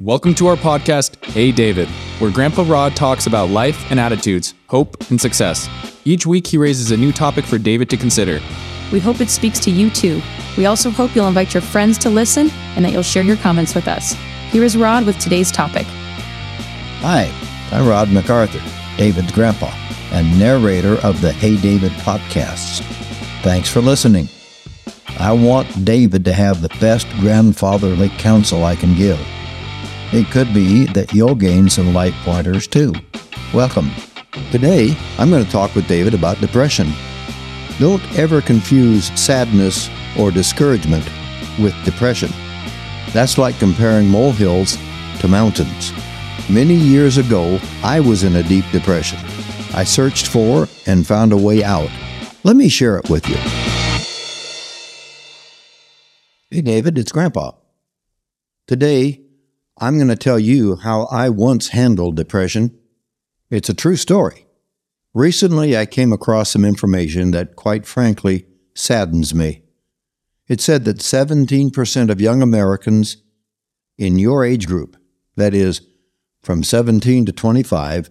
Welcome to our podcast, Hey David, where Grandpa Rod talks about life and attitudes, hope and success. Each week, he raises a new topic for David to consider. We hope it speaks to you too. We also hope you'll invite your friends to listen and that you'll share your comments with us. Here is Rod with today's topic. Hi, I'm Rod MacArthur, David's grandpa, and narrator of the Hey David podcasts. Thanks for listening. I want David to have the best grandfatherly counsel I can give. It could be that you'll gain some light pointers too. Welcome. Today, I'm going to talk with David about depression. Don't ever confuse sadness or discouragement with depression. That's like comparing molehills to mountains. Many years ago, I was in a deep depression. I searched for and found a way out. Let me share it with you. Hey, David, it's Grandpa. Today, I'm going to tell you how I once handled depression. It's a true story. Recently, I came across some information that, quite frankly, saddens me. It said that 17% of young Americans in your age group, that is, from 17 to 25,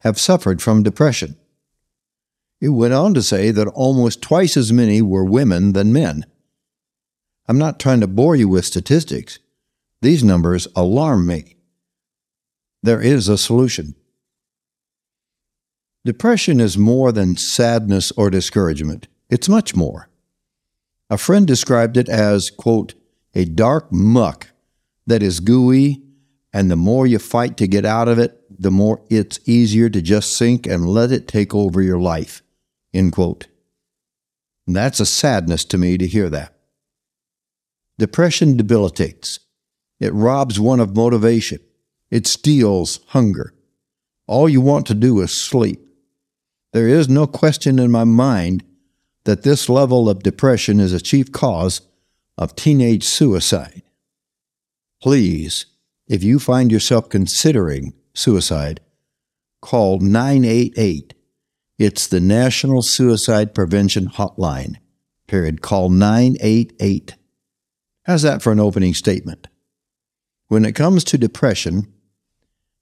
have suffered from depression. It went on to say that almost twice as many were women than men. I'm not trying to bore you with statistics. These numbers alarm me. There is a solution. Depression is more than sadness or discouragement. It's much more. A friend described it as, quote, a dark muck that is gooey, and the more you fight to get out of it, the more it's easier to just sink and let it take over your life, end quote. And that's a sadness to me to hear that. Depression debilitates. It robs one of motivation. It steals hunger. All you want to do is sleep. There is no question in my mind that this level of depression is a chief cause of teenage suicide. Please, if you find yourself considering suicide, call 988. It's the National Suicide Prevention Hotline. Period. Call 988. How's that for an opening statement? When it comes to depression,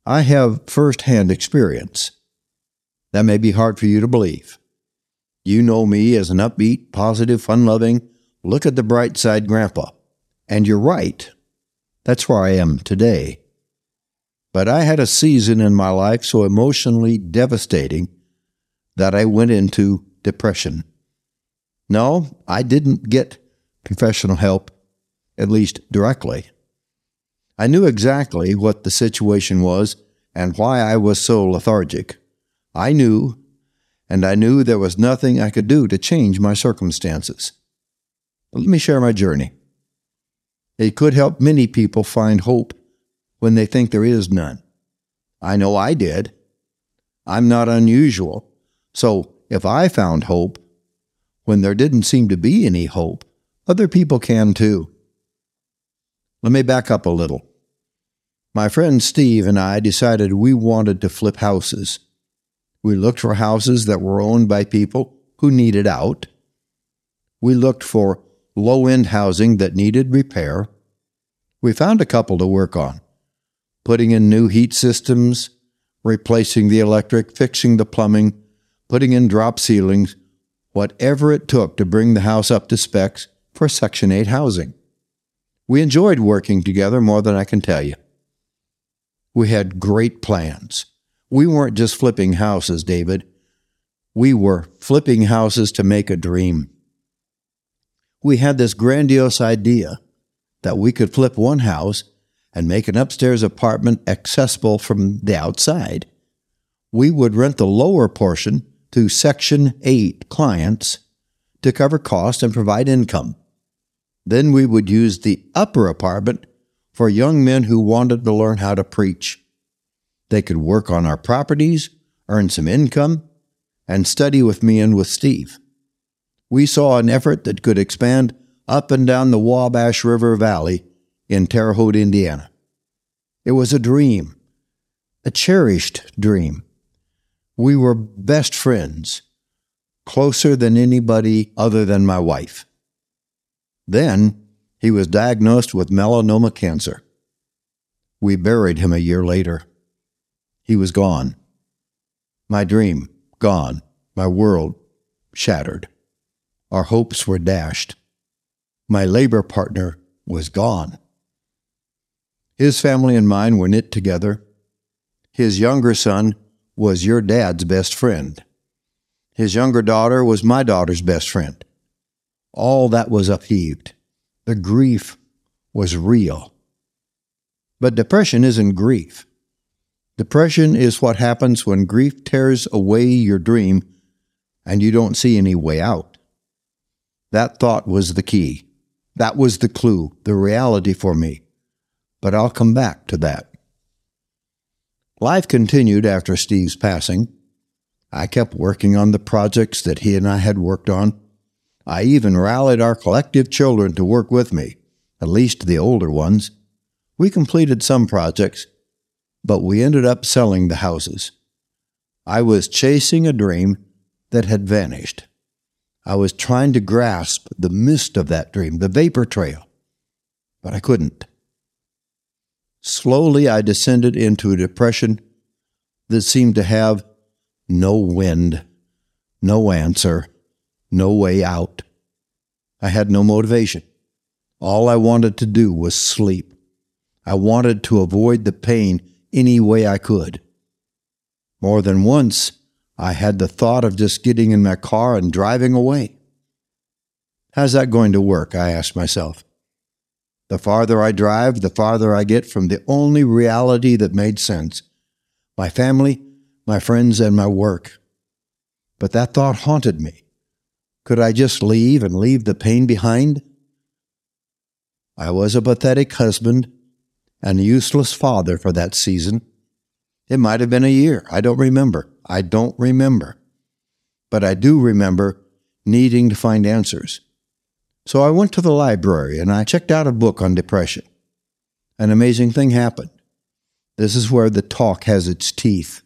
I have firsthand experience. That may be hard for you to believe. You know me as an upbeat, positive, fun loving, look at the bright side grandpa. And you're right. That's where I am today. But I had a season in my life so emotionally devastating that I went into depression. No, I didn't get professional help, at least directly. I knew exactly what the situation was and why I was so lethargic. I knew, and I knew there was nothing I could do to change my circumstances. But let me share my journey. It could help many people find hope when they think there is none. I know I did. I'm not unusual. So if I found hope when there didn't seem to be any hope, other people can too. Let me back up a little. My friend Steve and I decided we wanted to flip houses. We looked for houses that were owned by people who needed out. We looked for low end housing that needed repair. We found a couple to work on putting in new heat systems, replacing the electric, fixing the plumbing, putting in drop ceilings, whatever it took to bring the house up to specs for Section 8 housing. We enjoyed working together more than I can tell you. We had great plans. We weren't just flipping houses, David. We were flipping houses to make a dream. We had this grandiose idea that we could flip one house and make an upstairs apartment accessible from the outside. We would rent the lower portion to Section 8 clients to cover costs and provide income. Then we would use the upper apartment for young men who wanted to learn how to preach. They could work on our properties, earn some income, and study with me and with Steve. We saw an effort that could expand up and down the Wabash River Valley in Terre Haute, Indiana. It was a dream, a cherished dream. We were best friends, closer than anybody other than my wife. Then he was diagnosed with melanoma cancer. We buried him a year later. He was gone. My dream, gone. My world, shattered. Our hopes were dashed. My labor partner was gone. His family and mine were knit together. His younger son was your dad's best friend. His younger daughter was my daughter's best friend. All that was upheaved. The grief was real. But depression isn't grief. Depression is what happens when grief tears away your dream and you don't see any way out. That thought was the key. That was the clue, the reality for me. But I'll come back to that. Life continued after Steve's passing. I kept working on the projects that he and I had worked on. I even rallied our collective children to work with me, at least the older ones. We completed some projects, but we ended up selling the houses. I was chasing a dream that had vanished. I was trying to grasp the mist of that dream, the vapor trail, but I couldn't. Slowly, I descended into a depression that seemed to have no wind, no answer, no way out. I had no motivation. All I wanted to do was sleep. I wanted to avoid the pain any way I could. More than once, I had the thought of just getting in my car and driving away. How's that going to work? I asked myself. The farther I drive, the farther I get from the only reality that made sense my family, my friends, and my work. But that thought haunted me. Could I just leave and leave the pain behind? I was a pathetic husband and a useless father for that season. It might have been a year. I don't remember. I don't remember. But I do remember needing to find answers. So I went to the library and I checked out a book on depression. An amazing thing happened. This is where the talk has its teeth.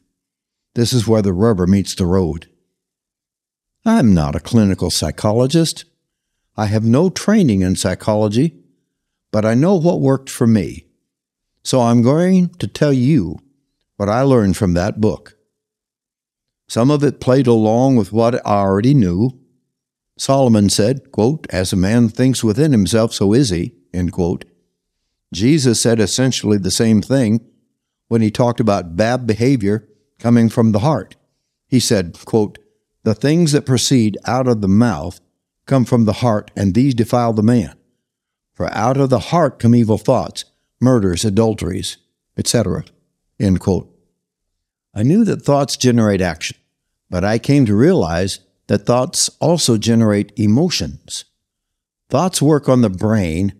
This is where the rubber meets the road. I'm not a clinical psychologist. I have no training in psychology, but I know what worked for me. So I'm going to tell you what I learned from that book. Some of it played along with what I already knew. Solomon said, quote, As a man thinks within himself, so is he. End quote. Jesus said essentially the same thing when he talked about bad behavior coming from the heart. He said, quote, The things that proceed out of the mouth come from the heart, and these defile the man. For out of the heart come evil thoughts, murders, adulteries, etc. End quote. I knew that thoughts generate action, but I came to realize that thoughts also generate emotions. Thoughts work on the brain,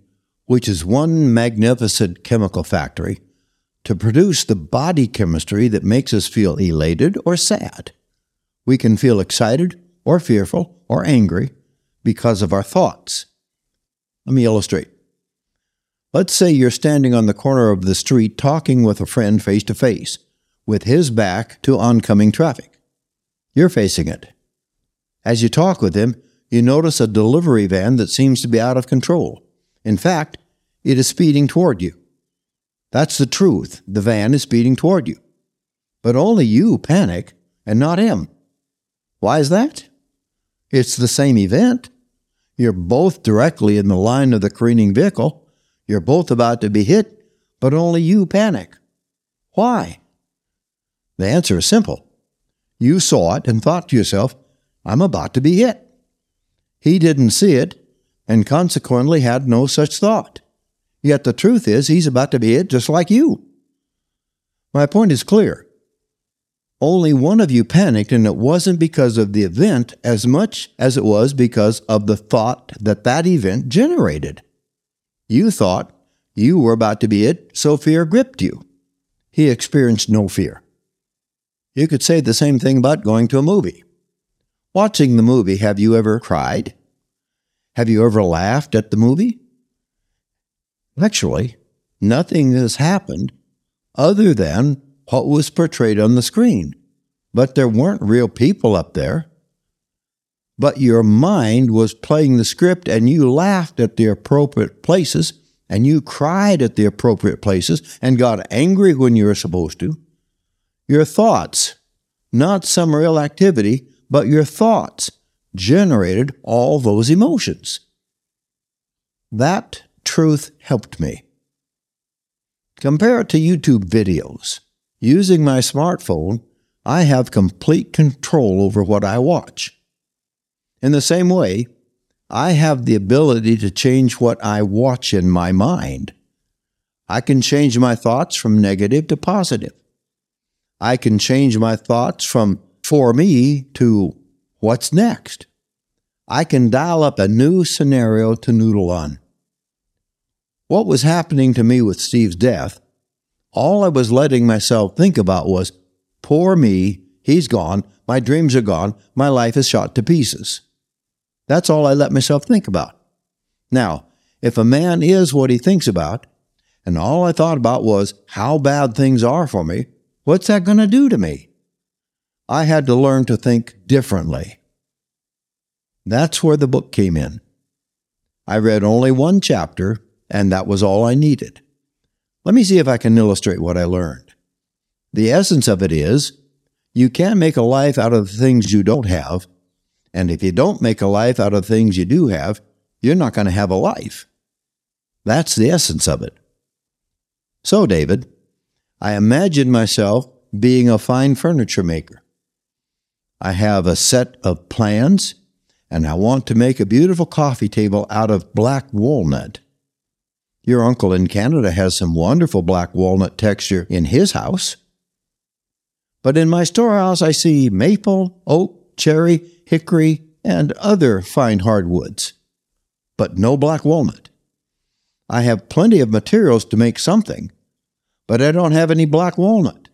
which is one magnificent chemical factory, to produce the body chemistry that makes us feel elated or sad. We can feel excited or fearful or angry because of our thoughts. Let me illustrate. Let's say you're standing on the corner of the street talking with a friend face to face, with his back to oncoming traffic. You're facing it. As you talk with him, you notice a delivery van that seems to be out of control. In fact, it is speeding toward you. That's the truth. The van is speeding toward you. But only you panic and not him. Why is that? It's the same event. You're both directly in the line of the careening vehicle. You're both about to be hit, but only you panic. Why? The answer is simple. You saw it and thought to yourself, I'm about to be hit. He didn't see it and consequently had no such thought. Yet the truth is, he's about to be hit just like you. My point is clear. Only one of you panicked, and it wasn't because of the event as much as it was because of the thought that that event generated. You thought you were about to be it, so fear gripped you. He experienced no fear. You could say the same thing about going to a movie. Watching the movie, have you ever cried? Have you ever laughed at the movie? Actually, nothing has happened other than what was portrayed on the screen. But there weren't real people up there. But your mind was playing the script and you laughed at the appropriate places and you cried at the appropriate places and got angry when you were supposed to. Your thoughts, not some real activity, but your thoughts generated all those emotions. That truth helped me. Compare it to YouTube videos. Using my smartphone, I have complete control over what I watch. In the same way, I have the ability to change what I watch in my mind. I can change my thoughts from negative to positive. I can change my thoughts from for me to what's next. I can dial up a new scenario to noodle on. What was happening to me with Steve's death, all I was letting myself think about was, poor me, he's gone, my dreams are gone, my life is shot to pieces. That's all I let myself think about. Now, if a man is what he thinks about, and all I thought about was how bad things are for me, what's that going to do to me? I had to learn to think differently. That's where the book came in. I read only one chapter and that was all I needed. Let me see if I can illustrate what I learned. The essence of it is you can't make a life out of the things you don't have, and if you don't make a life out of things you do have, you're not going to have a life. That's the essence of it. So, David, I imagine myself being a fine furniture maker. I have a set of plans, and I want to make a beautiful coffee table out of black walnut. Your uncle in Canada has some wonderful black walnut texture in his house. But in my storehouse, I see maple, oak, cherry, hickory, and other fine hardwoods, but no black walnut. I have plenty of materials to make something, but I don't have any black walnut.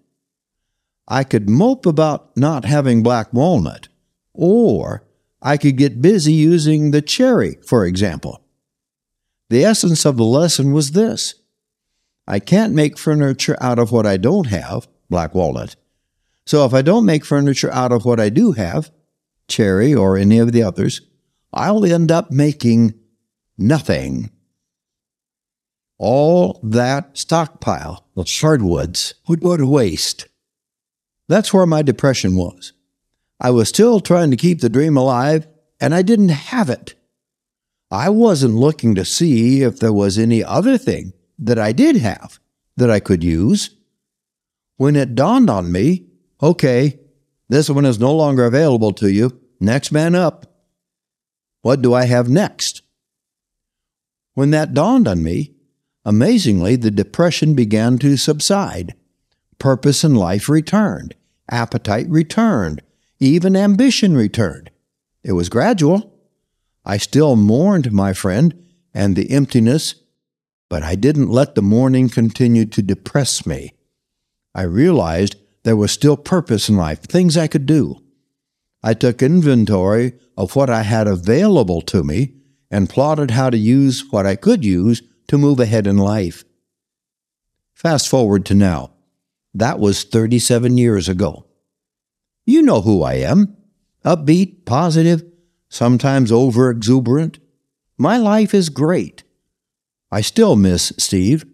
I could mope about not having black walnut, or I could get busy using the cherry, for example. The essence of the lesson was this I can't make furniture out of what I don't have, black walnut. So if I don't make furniture out of what I do have, cherry or any of the others, I'll end up making nothing. All that stockpile of hardwoods would go to waste. That's where my depression was. I was still trying to keep the dream alive, and I didn't have it. I wasn't looking to see if there was any other thing that I did have that I could use. When it dawned on me, okay, this one is no longer available to you. Next man up. What do I have next? When that dawned on me, amazingly, the depression began to subside. Purpose in life returned. Appetite returned. Even ambition returned. It was gradual. I still mourned my friend and the emptiness, but I didn't let the mourning continue to depress me. I realized there was still purpose in life, things I could do. I took inventory of what I had available to me and plotted how to use what I could use to move ahead in life. Fast forward to now. That was 37 years ago. You know who I am upbeat, positive, sometimes over exuberant. My life is great. I still miss Steve.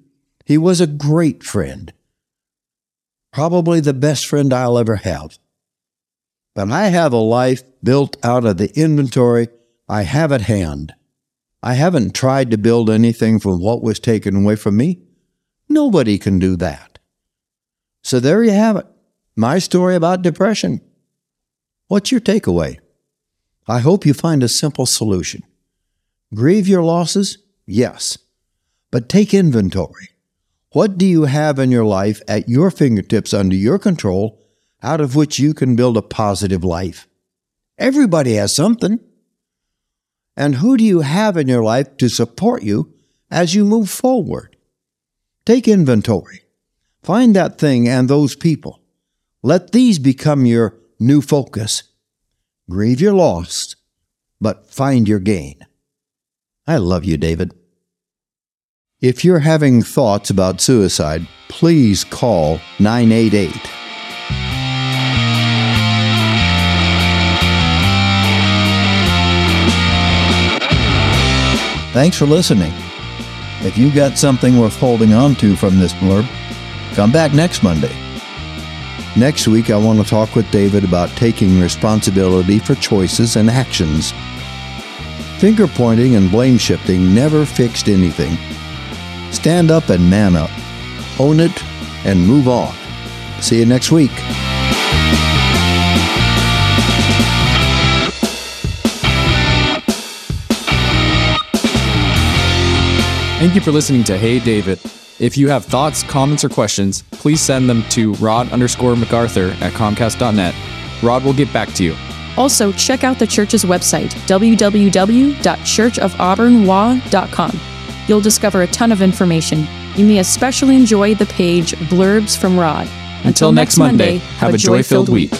He was a great friend. Probably the best friend I'll ever have. But I have a life built out of the inventory I have at hand. I haven't tried to build anything from what was taken away from me. Nobody can do that. So there you have it. My story about depression. What's your takeaway? I hope you find a simple solution. Grieve your losses? Yes. But take inventory. What do you have in your life at your fingertips under your control out of which you can build a positive life? Everybody has something. And who do you have in your life to support you as you move forward? Take inventory. Find that thing and those people. Let these become your new focus Grieve your loss, but find your gain. I love you, David. If you're having thoughts about suicide, please call 988. Thanks for listening. If you got something worth holding on to from this blurb, come back next Monday. Next week, I want to talk with David about taking responsibility for choices and actions. Finger pointing and blame shifting never fixed anything. Stand up and man up. Own it and move on. See you next week. Thank you for listening to Hey David. If you have thoughts, comments, or questions, please send them to rod underscore MacArthur at comcast.net. Rod will get back to you. Also, check out the church's website, www.churchofauburnois.com. You'll discover a ton of information. You may especially enjoy the page Blurbs from Rod. Until, next Monday, have a joy filled week.